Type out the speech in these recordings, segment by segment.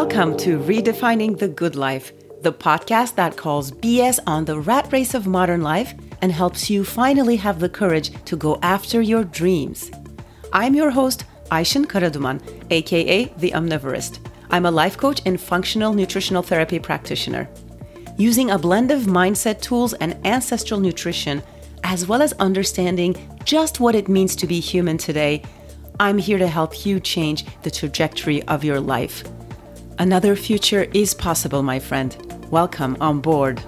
Welcome to Redefining the Good Life, the podcast that calls BS on the rat race of modern life and helps you finally have the courage to go after your dreams. I'm your host, Aishan Karaduman, aka The Omnivorist. I'm a life coach and functional nutritional therapy practitioner. Using a blend of mindset tools and ancestral nutrition, as well as understanding just what it means to be human today, I'm here to help you change the trajectory of your life. Another future is possible, my friend. Welcome on board.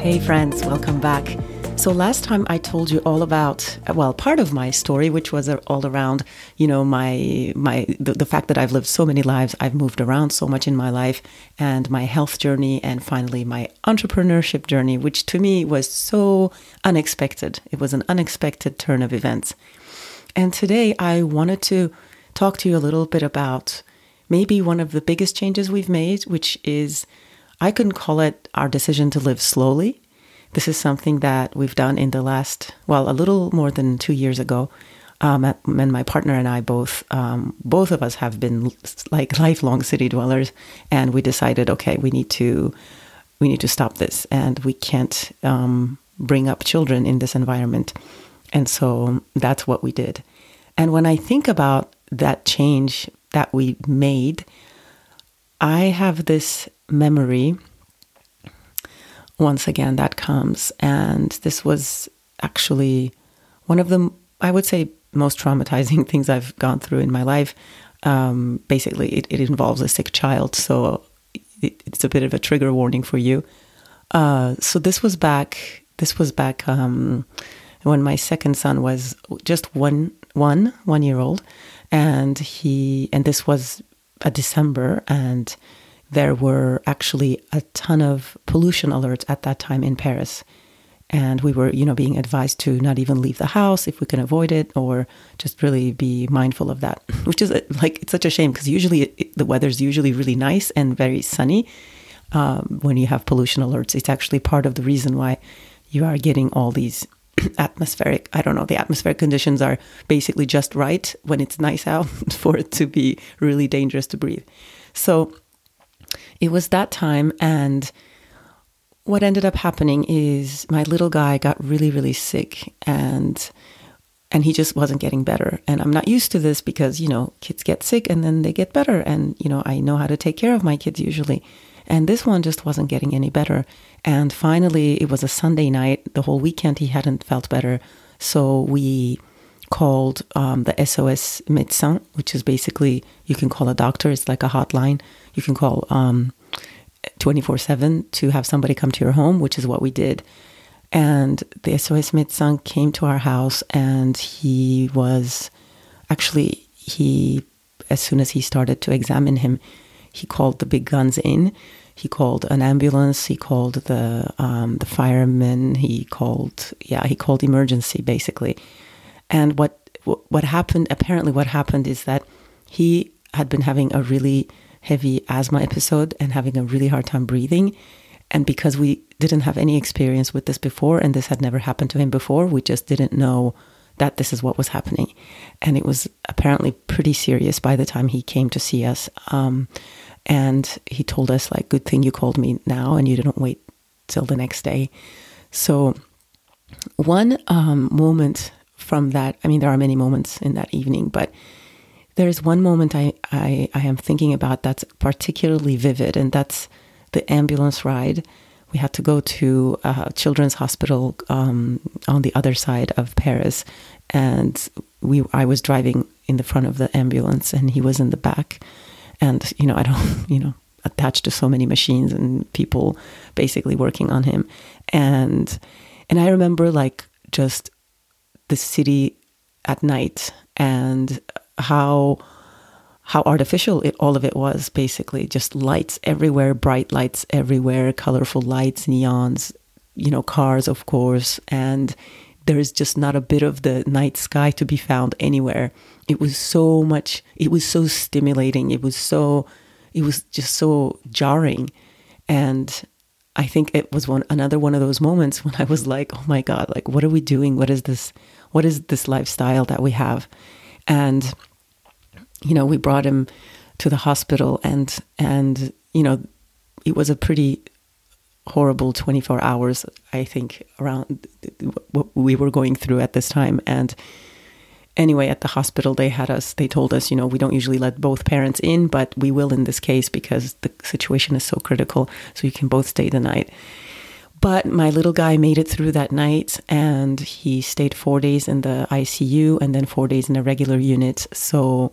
Hey, friends, welcome back. So last time I told you all about uh, well part of my story, which was uh, all around you know my my the, the, fact that I've lived so many lives, I've moved around so much in my life, and my health journey, and finally my entrepreneurship journey, which to me was so unexpected. It was an unexpected turn of events, and today I wanted to talk to you a little bit about maybe one of the biggest changes we've made, which is I couldn't call it our decision to live slowly this is something that we've done in the last, well, a little more than two years ago. Um, and my partner and I both, um, both of us have been like lifelong city dwellers, and we decided, okay, we need to, we need to stop this, and we can't um, bring up children in this environment, and so that's what we did. And when I think about that change that we made, I have this memory once again that comes. And this was actually one of the, I would say, most traumatizing things I've gone through in my life. Um, basically, it, it, involves a sick child. So it, it's a bit of a trigger warning for you. Uh, so this was back, this was back um, when my second son was just one, one, one year old. And he, and this was a December and there were actually a ton of pollution alerts at that time in Paris. And we were, you know, being advised to not even leave the house if we can avoid it, or just really be mindful of that. Which is like it's such a shame because usually it, the weather's usually really nice and very sunny um, when you have pollution alerts. It's actually part of the reason why you are getting all these atmospheric. I don't know. The atmospheric conditions are basically just right when it's nice out for it to be really dangerous to breathe. So it was that time and what ended up happening is my little guy got really really sick and and he just wasn't getting better. And i'm not used to this because you know kids get sick and then they get better. And you know i know how to take care of my kids usually. And this one just wasn't getting any better. And finally it was a sunday night. The whole weekend he hadn't felt better. So we called um, the sos médecin which is basically you can call a doctor it's like a hotline you can call um, 24 7 to have somebody come to your home, which is what we did. And the SOS Médecin came to our house and he was actually, he, as soon as he started to examine him, he called the big guns in. He called an ambulance. He called the um, the firemen. He called yeah. He called emergency basically. And what what happened? Apparently, what happened is that he had been having a really heavy asthma episode and having a really hard time breathing. And because we didn't have any experience with this before, and this had never happened to him before, we just didn't know that this is what was happening. And it was apparently pretty serious by the time he came to see us. Um, and he told us, like, good thing you called me now and you didn't wait till the next day. So, one um, moment from that, I mean, there are many moments in that evening, but there's one moment I, I, I am thinking about that's particularly vivid, and that's the ambulance ride. We had to go to a children's hospital um, on the other side of Paris, and we I was driving in the front of the ambulance, and he was in the back. And you know, I don't, you know, attached to so many machines and people basically working on him, and and I remember like just the city at night and how how artificial it, all of it was basically. Just lights everywhere bright lights everywhere colorful lights neons you know cars of course. And there's just not a bit of the night sky to be found anywhere. It was so much it was so stimulating. It was so it was just so jarring. And I think it was one another one of those moments when I was like, "Oh my god, like what are we doing? What is this what is this lifestyle that we have?" And you know, we brought him to the hospital and and you know, it was a pretty horrible 24 hours I think around what we were going through at this time and anyway, at the hospital, they had us, they told us, you know, we don't usually let both parents in, but we will in this case because the situation is so critical. So you can both stay the night. But my little guy made it through that night and he stayed four days in the ICU and then four days in a regular unit. So,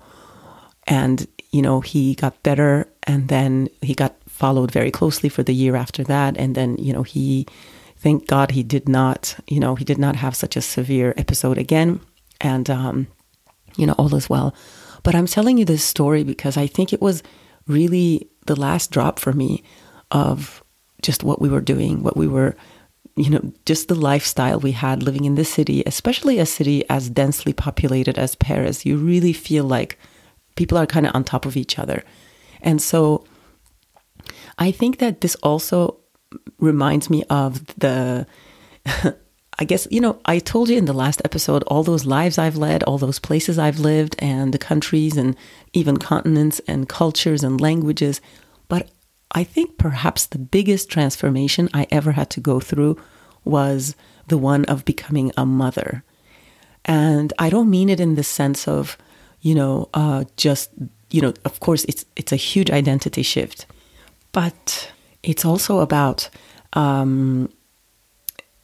and, you know, he got better and then he got followed very closely for the year after that. And then, you know, he, thank God he did not, you know, he did not have such a severe episode again and um, you know all is well. But I'm telling you this story because I think it was really the last drop for me of just what we were doing, what we were, you know, just the lifestyle we had living in this city, especially a city as densely populated as Paris. You really feel like people are kind of on top of each other. And so I think that this also reminds me of the I guess, you know, I told you in the last episode all those lives I've led, all those places I've lived, and the countries and even continents and cultures and languages. I think perhaps the biggest transformation I ever had to go through was the one of becoming a mother. And I don't mean it in the sense of, you know, uh, just, you know, of course, it's, it's a huge identity shift, but it's also about, um,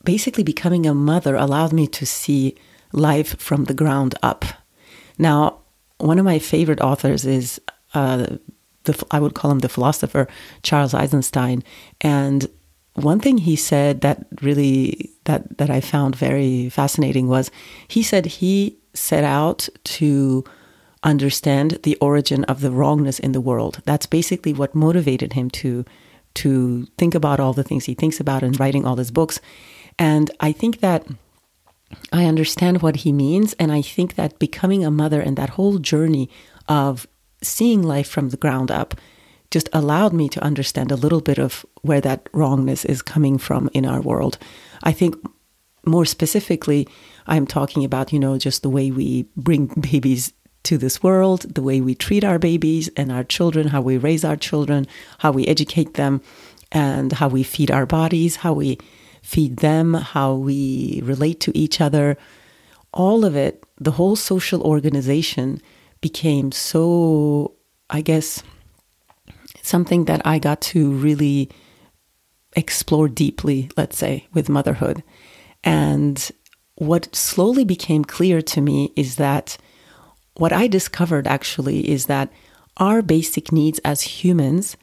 basically becoming a mother allowed me to see life from the ground up. Now, one of my favorite authors is uh, the I would call him the philosopher Charles Eisenstein, and one thing he said that really that that I found very fascinating was he said he set out to understand the origin of the wrongness in the world. That's basically what motivated him to to think about all the things he thinks about and writing all his books. And I think that I understand what he means. And I think that becoming a mother and that whole journey of seeing life from the ground up just allowed me to understand a little bit of where that wrongness is coming from in our world. I think more specifically, I'm talking about, you know, just the way we bring babies to this world, the way we treat our babies and our children, how we raise our children, how we educate them, and how we feed our bodies, how we feed them, how we relate to each other, all of it, the whole social organization became so, I guess, something that I got to really explore deeply, let's say, with motherhood. And what slowly became clear to me is that what I discovered actually is that our basic needs as humans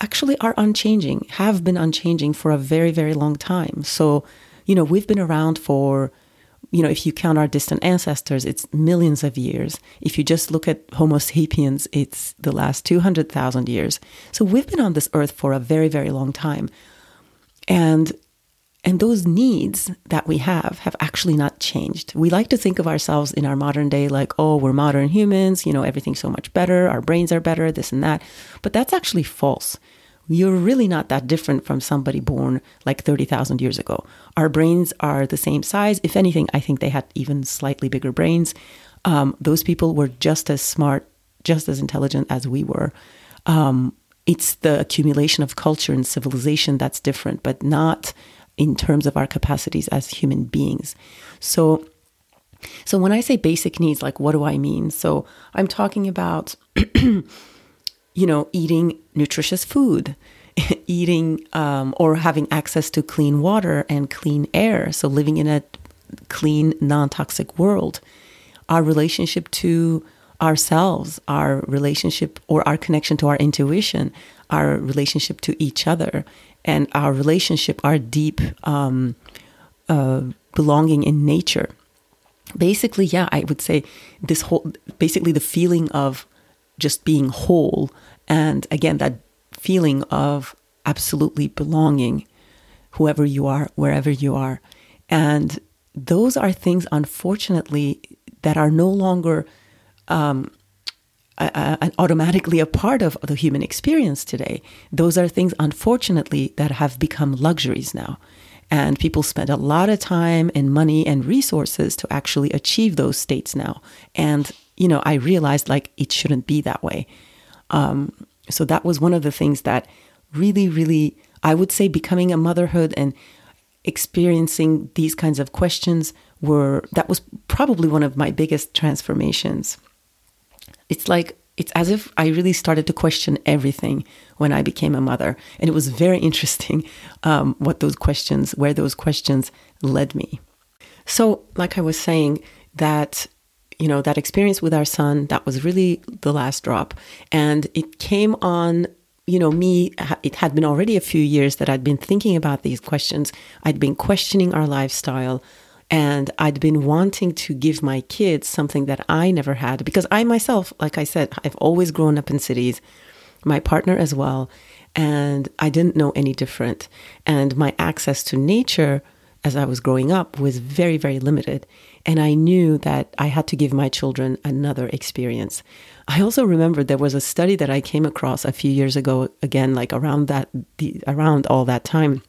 actually are unchanging, have been unchanging for a very, very long time. So, you know, we've been around for, you know, if you count our distant ancestors, it's millions of years. If you just look at Homo sapiens, it's the last 200,000 years. So we've been on this earth for a very, very long time. And and those needs that we have have actually not changed. We like to think of ourselves in our modern day like, oh, we're modern humans, you know, everything's so much better, our brains are better, this and that. But that's actually false. You're really not that different from somebody born like 30,000 years ago. Our brains are the same size. If anything, I think they had even slightly bigger brains. Um, those people were just as smart, just as intelligent as we were. Um, it's the accumulation of culture and civilization that's different, but not in terms of our capacities as human beings. So, so when I say basic needs, like what do I mean? So I'm talking about, you know, eating nutritious food, eating um, or having access to clean water and clean air. So living in a clean, non-toxic world. Our relationship to ourselves, our relationship or our connection to our intuition, our relationship to each other, and our relationship, our deep um, uh, belonging in nature. Basically, yeah, I would say this whole, basically the feeling of just being whole. And again, that feeling of absolutely belonging, whoever you are, wherever you are. And those are things, unfortunately, that are no longer um, uh, automatically a part of the human experience today. Those are things, unfortunately, that have become luxuries now. And people spend a lot of time and money and resources to actually achieve those states now. And, you know, I realized like it shouldn't be that way. Um, so that was one of the things that really, really, I would say becoming a motherhood and experiencing these kinds of questions were, that was probably one of my biggest transformations. It's like it's as if I really started to question everything when I became a mother. And it was very interesting um, what those questions, where those questions led me. So, like I was saying, that you know that experience with our son that was really the last drop and it came on you know me it had been already a few years that i'd been thinking about these questions i'd been questioning our lifestyle and I'd been wanting to give my kids something that I never had because I myself, like I said, I've always grown up in cities, my partner as well, and I didn't know any different. And my access to nature as I was growing up was very, very limited. And I knew that I had to give my children another experience. I also remember there was a study that I came across a few years ago, again, like around that, the, around all that time.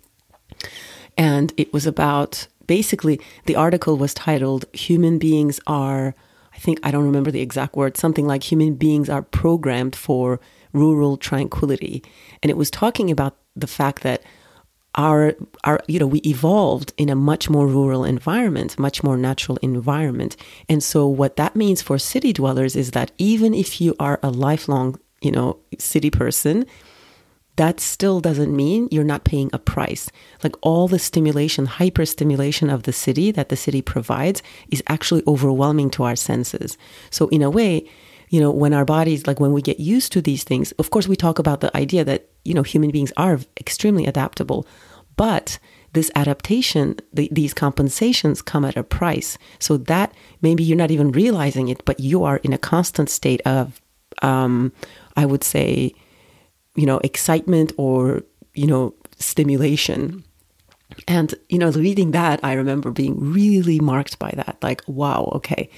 And it was about basically, the article was titled Human Beings Are, I think, I don't remember the exact word, something like Human Beings Are Programmed for Rural Tranquility. And it was talking about the fact that our our you know we evolved in a much more rural environment much more natural environment and so what that means for city dwellers is that even if you are a lifelong you know city person that still doesn't mean you're not paying a price. Like all the stimulation, hyper stimulation of the city that the city provides is actually overwhelming to our senses. So, in a way, you know, when our bodies, like when we get used to these things, of course, we talk about the idea that, you know, human beings are extremely adaptable. But this adaptation, the, these compensations come at a price. So that maybe you're not even realizing it, but you are in a constant state of, um, I would say, you know, excitement or, you know, stimulation. And, you know, reading that, I remember being really marked by that. Like, wow, okay.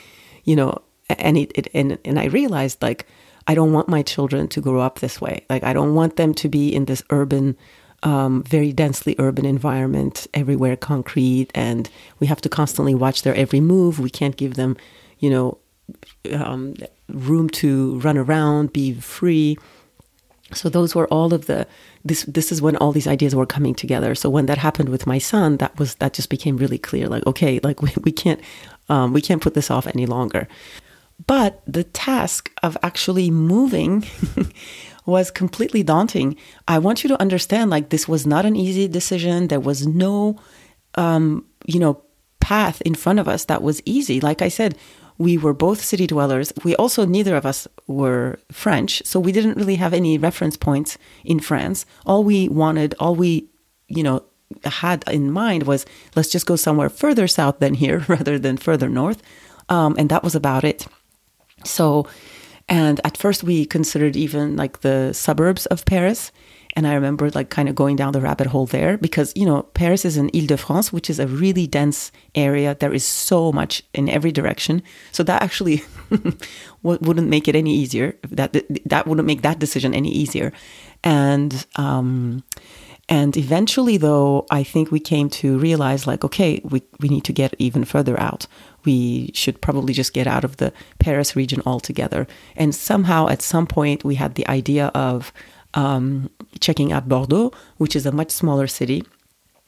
You know, and it, it and, and I realized like I don't want my children to grow up this way. Like I don't want them to be in this urban um, very densely urban environment, everywhere concrete, and we have to constantly watch their every move. We can't give them, you know, um, room to run around, be free. So those were all of the this this is when all these ideas were coming together. So when that happened with my son, that was that just became really clear. Like okay, like we, we can't um, we can't put this off any longer. But the task of actually moving was completely daunting. I want you to understand, like this was not an easy decision. There was no, um, you know, path in front of us that was easy. Like I said, we were both city dwellers. We also, neither of us were French, so we didn't really have any reference points in France. All we wanted, all we, you know, had in mind was let's just go somewhere further south than here rather than further north. Um, and that was about it. So, and at first we considered even like the suburbs of Paris. And I remember like kind of going down the rabbit hole there because, you know, Paris is in Ile de France, which is a really dense area. There is so much in every direction. So that actually wouldn't make it any easier. That, that wouldn't make that decision any easier. And, um, and eventually, though, I think we came to realize like, okay, we, we need to get even further out. We should probably just get out of the Paris region altogether. And somehow, at some point, we had the idea of um, checking out Bordeaux, which is a much smaller city.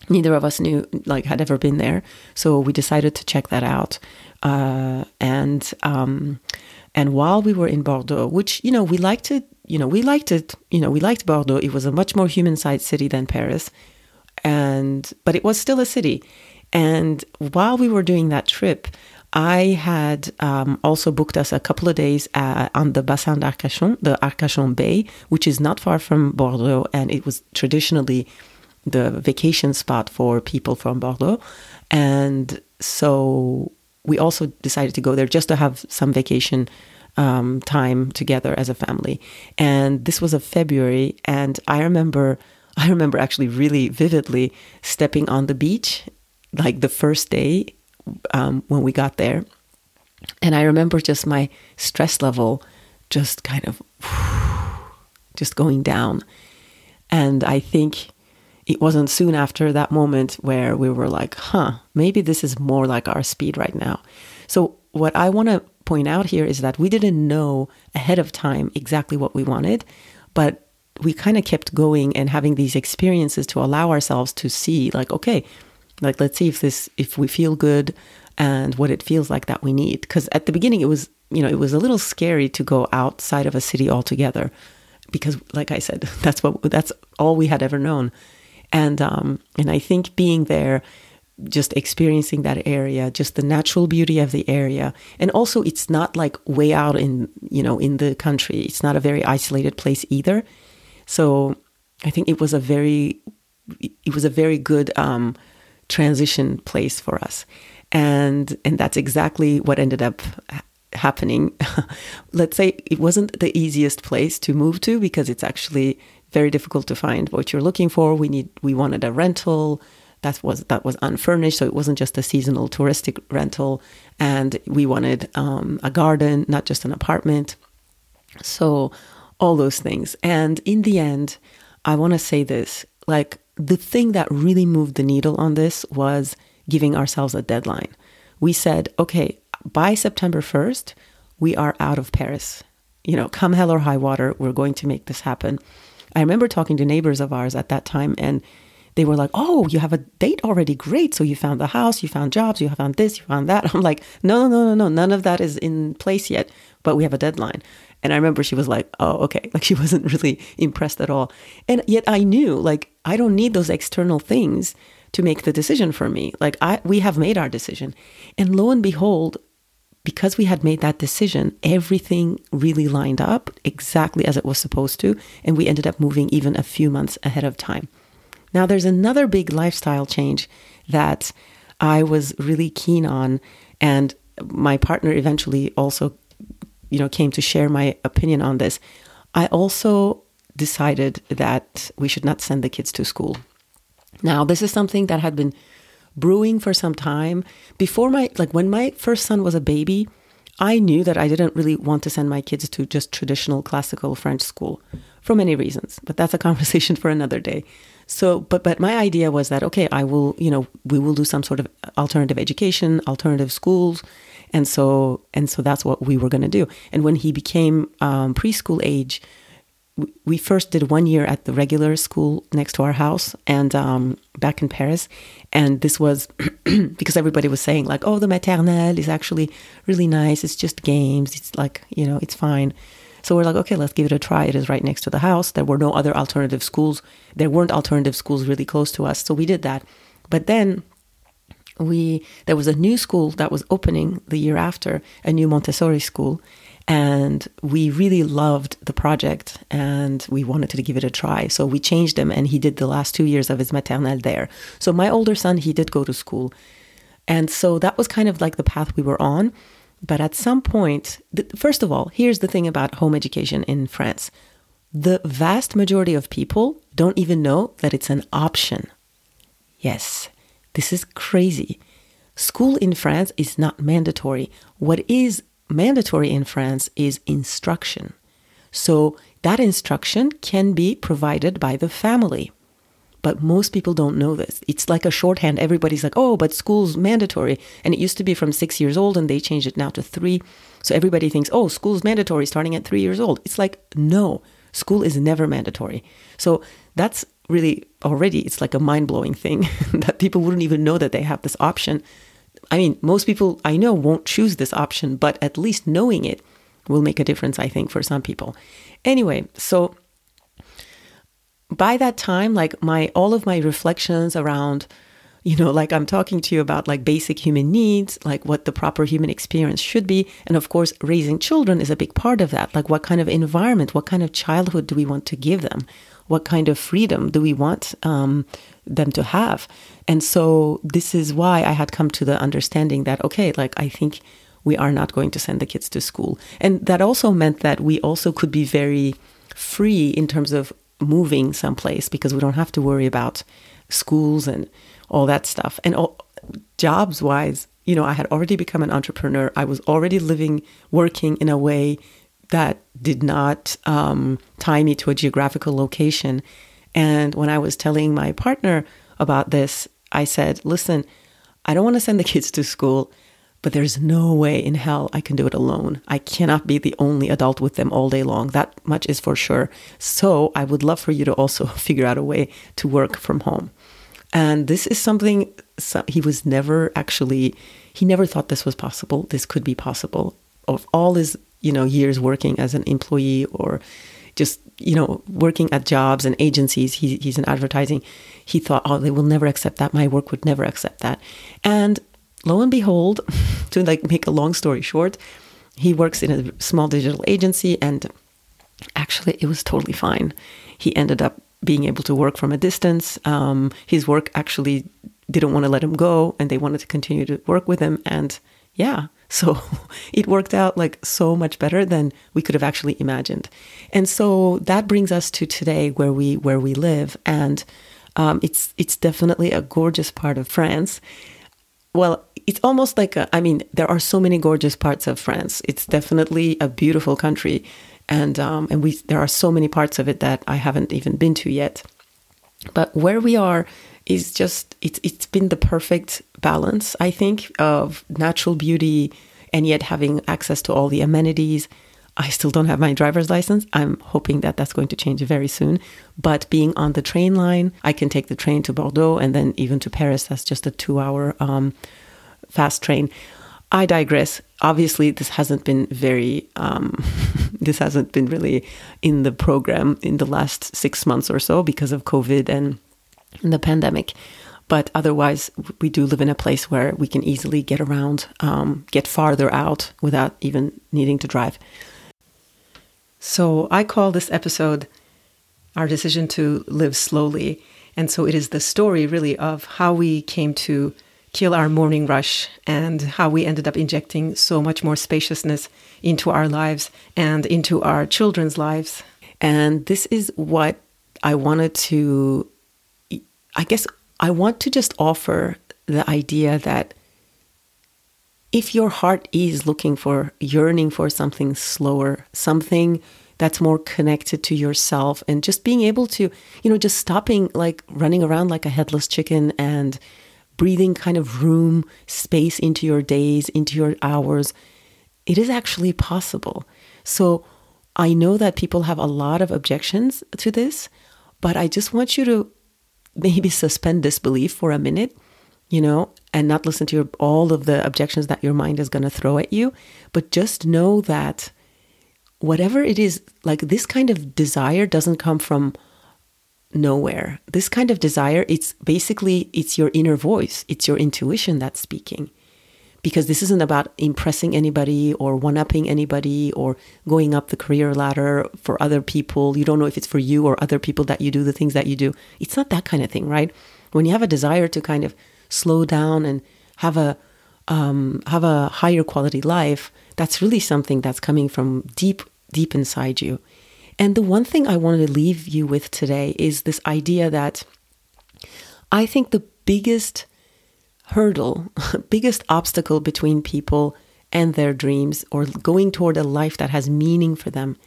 Neither of us knew, like, had ever been there, so we decided to check that out. Uh, and um, and while we were in Bordeaux, which you know we liked it, you know we liked it, you know we liked Bordeaux. It was a much more human-sized city than Paris, and but it was still a city. And while we were doing that trip, I had um, also booked us a couple of days uh, on the Bassin d'Arcachon, the Arcachon Bay, which is not far from Bordeaux, and it was traditionally the vacation spot for people from Bordeaux. And so we also decided to go there just to have some vacation um, time together as a family. And this was a February, and I remember, I remember actually really vividly stepping on the beach, like the first day um, when we got there. And I remember just my stress level just kind of just going down. And I think it wasn't soon after that moment where we were like, huh, maybe this is more like our speed right now. So, what I want to point out here is that we didn't know ahead of time exactly what we wanted, but we kind of kept going and having these experiences to allow ourselves to see, like, okay, like let's see if this, if we feel good and what it feels like that we need. Because at the beginning, it was, you know, it was a little scary to go outside of a city altogether because like I said, that's what that's all we had ever known. And um, and I think being there, just experiencing that area, just the natural beauty of the area, and also it's not like way out in you know in the country. It's not a very isolated place either. So I think it was a very it was a very good um, transition place for us, and and that's exactly what ended up happening. Let's say it wasn't the easiest place to move to because it's actually very difficult to find what you're looking for. We need we wanted a rental that was that was unfurnished, so it wasn't just a seasonal touristic rental, and we wanted um, a garden, not just an apartment. So all those things, and in the end, I want to say this: like the thing that really moved the needle on this was giving ourselves a deadline. We said, okay, by September 1st, we are out of Paris. You know, come hell or high water, we're going to make this happen. I remember talking to neighbors of ours at that time, and they were like, Oh, you have a date already. Great. So you found the house, you found jobs, you found this, you found that. I'm like, No, no, no, no, no. none of that is in place yet, but we have a deadline. And I remember she was like, Oh, okay. Like she wasn't really impressed at all. And yet I knew, like, I don't need those external things to make the decision for me. Like I we have made our decision. And lo and behold, because we had made that decision, everything really lined up exactly as it was supposed to, and we ended up moving even a few months ahead of time. Now, there's another big lifestyle change that I was really keen on, and my partner eventually also, you know, came to share my opinion on this. I also decided that we should not send the kids to school. Now, this is something that had been brewing for some time. Before my, like when my first son was a baby, I knew that I didn't really want to send my kids to just traditional classical French school for many reasons, but that's a conversation for another day. So, but but my idea was that okay, I will, you know, we will do some sort of alternative education, alternative schools, and so and so that's what we were going to do. And when he became um, preschool age, we first did one year at the regular school next to our house and um, back in Paris. And this was because everybody was saying, like, oh, the maternelle is actually really nice. It's just games. It's like, you know, it's fine. So we're like, okay, let's give it a try. It is right next to the house. There were no other alternative schools. There weren't alternative schools really close to us. So we did that. But then we there was a new school that was opening the year after, a new Montessori school and we really loved the project and we wanted to give it a try. So we changed him and he did the last two years of his maternelle there. So my older son, he did go to school. And so that was kind of like the path we were on. But at some point, first of all, here's the thing about home education in France the vast majority of people don't even know that it's an option. Yes, this is crazy. School in France is not mandatory. What is mandatory in France is instruction. So that instruction can be provided by the family. But most people don't know this. It's like a shorthand. Everybody's like, oh, but school's mandatory. And it used to be from six years old and they changed it now to three. So everybody thinks, oh, school's mandatory starting at three years old. It's like, no, school is never mandatory. So that's really already, it's like a mind blowing thing that people wouldn't even know that they have this option I mean, most people I know won't choose this option, but at least knowing it will make a difference, I think, for some people. Anyway, so by that time, like my all of my reflections around, you know, like I'm talking to you about like basic human needs, like what the proper human experience should be. And of course, raising children is a big part of that. Like what kind of environment, what kind of childhood do we want to give them? What kind of freedom do we want um, them to have? And so this is why I had come to the understanding that, okay, like I think we are not going to send the kids to school. And that also meant that we also could be very free in terms of moving someplace because we don't have to worry about schools and all that stuff. And all, jobs wise, you know, I had already become an entrepreneur. I was already living, working in a way that did not um, tie me to a geographical location. And when I was telling my partner about this, I said, listen, I don't want to send the kids to school, but there's no way in hell I can do it alone. I cannot be the only adult with them all day long. That much is for sure. So I would love for you to also figure out a way to work from home. And this is something so he was never actually, he never thought this was possible. This could be possible. Of all his, you know, years working as an employee or just you know working at jobs and agencies he, he's in advertising he thought oh they will never accept that. My work would never accept that. And lo and behold to like make a long story short he works in a small digital agency and actually it was totally fine. He ended up being able to work from a distance. Um, his work actually didn't want to let him go and they wanted to continue to work with him and yeah so it worked out like so much better than we could have actually imagined. And so that brings us to today where we where we live. And um, it's it's definitely a gorgeous part of france. Well it's almost like a, I mean there are so many gorgeous parts of france. It's definitely a beautiful country. And um, and we there are so many parts of it that i haven't even been to yet. But where we are is just it's it's been the perfect balance, I think, of natural beauty and yet having access to all the amenities. I still don't have my driver's license. I'm hoping that that's going to change very soon. But being on the train line, I can take the train to Bordeaux and then even to Paris. That's just a two hour um, fast train. I digress. Obviously, this hasn't been very, um, this hasn't been really in the program in the last six months or so because of COVID and the pandemic. But otherwise, we do live in a place where we can easily get around, um, get farther out without even needing to drive. So I call this episode Our Decision to Live Slowly. And so it is the story really of how we came to kill our morning rush and how we ended up injecting so much more spaciousness into our lives and into our children's lives. And this is what I wanted to I guess I want to just offer the idea that if your heart is looking for, yearning for something slower, something that's more connected to yourself, and just being able to, you know, just stopping like running around like a headless chicken and breathing kind of room, space into your days, into your hours, it is actually possible. So I know that people have a lot of objections to this, but I just want you to maybe suspend disbelief for a minute, you know, and not listen to your, all of the objections that your mind is going to throw at you, but just know that whatever it is, like this kind of desire doesn't come from nowhere. This kind of desire, it's basically it's your inner voice, it's your intuition that's speaking. Because this isn't about impressing anybody or one upping anybody or going up the career ladder for other people. You don't know if it's for you or other people that you do the things that you do. It's not that kind of thing, right? When you have a desire to kind of slow down and have a um, have a higher quality life, that's really something that's coming from deep, deep inside you. And the one thing I wanted to leave you with today is this idea that I think the biggest hurdle, biggest obstacle between people and their dreams or going toward a life that has meaning for them,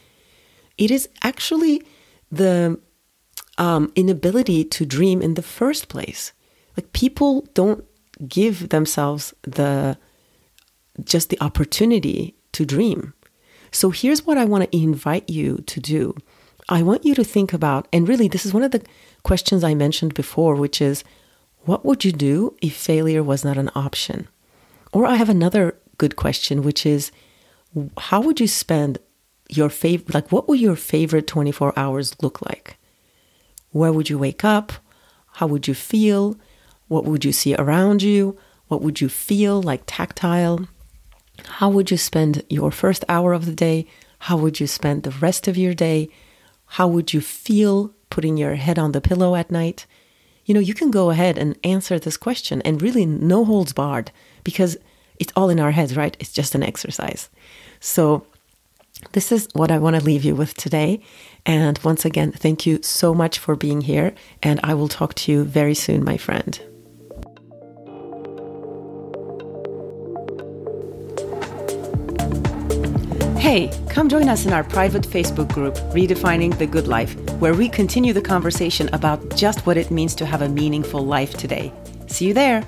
it is actually the um, inability to dream in the first place. Like people don't give themselves the just the opportunity to dream. So here's what I want to invite you to do. I want you to think about, and really, this is one of the questions I mentioned before, which is what would you do if failure was not an option? Or I have another good question, which is how would you spend your favorite, like, what would your favorite 24 hours look like? Where would you wake up? How would you feel? What would you see around you? What would you feel like tactile? How would you spend your first hour of the day? How would you spend the rest of your day? How would you feel putting your head on the pillow at night? You know, you can go ahead and answer this question and really no holds barred because it's all in our heads, right? It's just an exercise. So, this is what I want to leave you with today. And once again, thank you so much for being here. And I will talk to you very soon, my friend. Hey, come join us in our private Facebook group, Redefining the Good Life, where we continue the conversation about just what it means to have a meaningful life today. See you there.